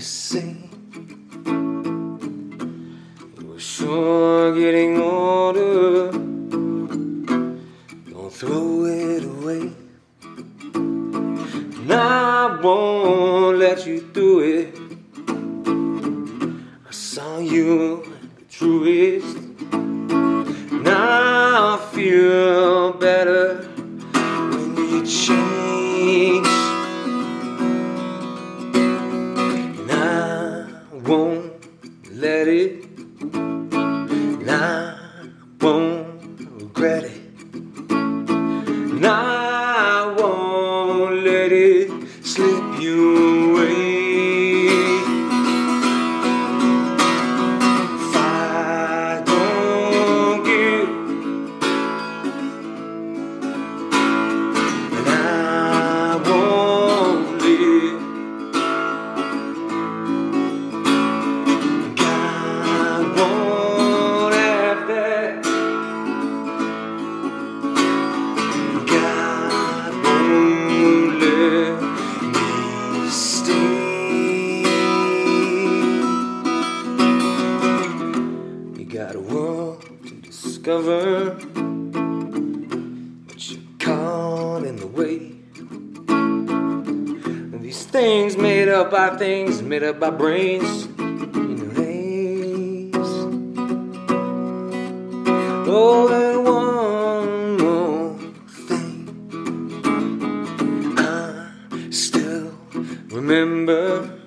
we sing. We're sure getting older. Don't throw it away. And I won't let you do it. I saw you at the truest. Now I feel better when you change. And got a world to discover, but you're caught in the way. And these things made up by things made up by brains in haze. Oh, and one more thing. I still remember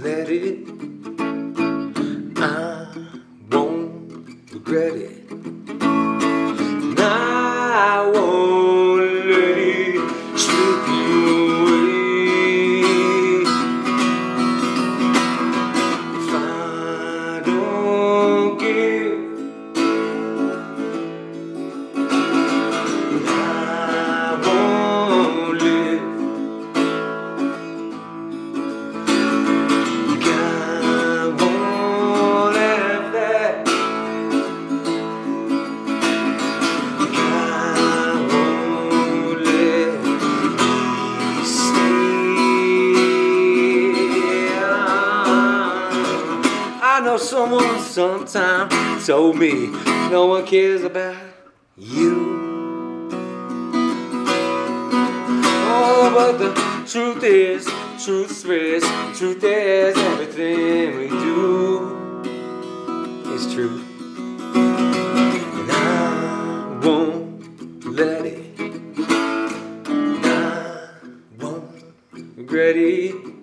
won't someone sometime told me no one cares about you. Oh, but the truth is, truth spreads, truth is everything we do is true. And I won't let it, I won't regret it.